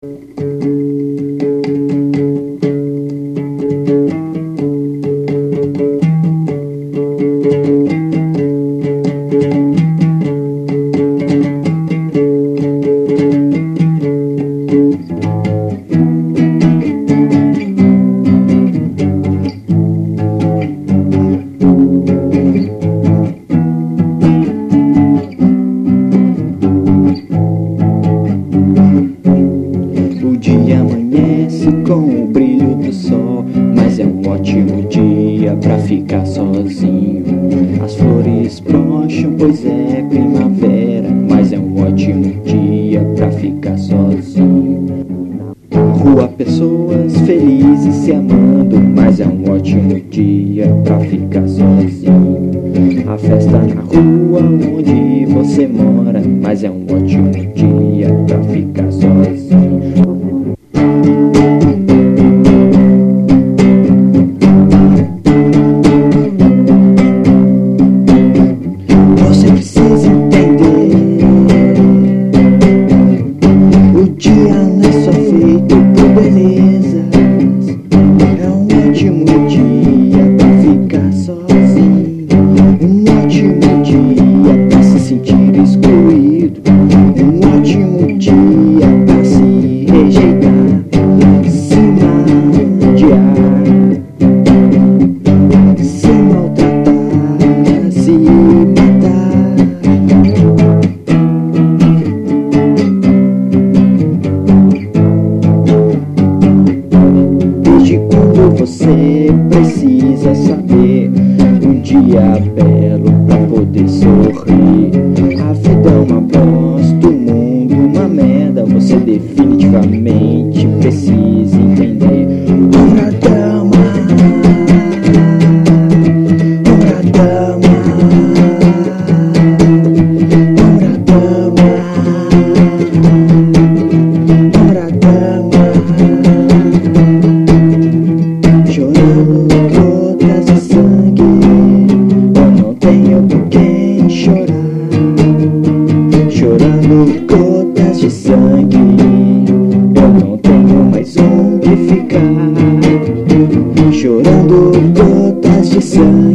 O com o brilho do sol, mas é um ótimo dia pra ficar sozinho. As flores brocham, pois é primavera, mas é um ótimo dia pra ficar sozinho. Rua, pessoas felizes se amando, mas é um ótimo dia pra ficar sozinho. A festa na rua onde você mora, mas é um ótimo dia pra ficar sozinho. Você precisa saber Um dia belo pra poder sorrir. A vida é uma bosta, o mundo uma merda. Você definitivamente precisa Gotas de sangue. Eu não tenho mais onde ficar, chorando gotas de sangue.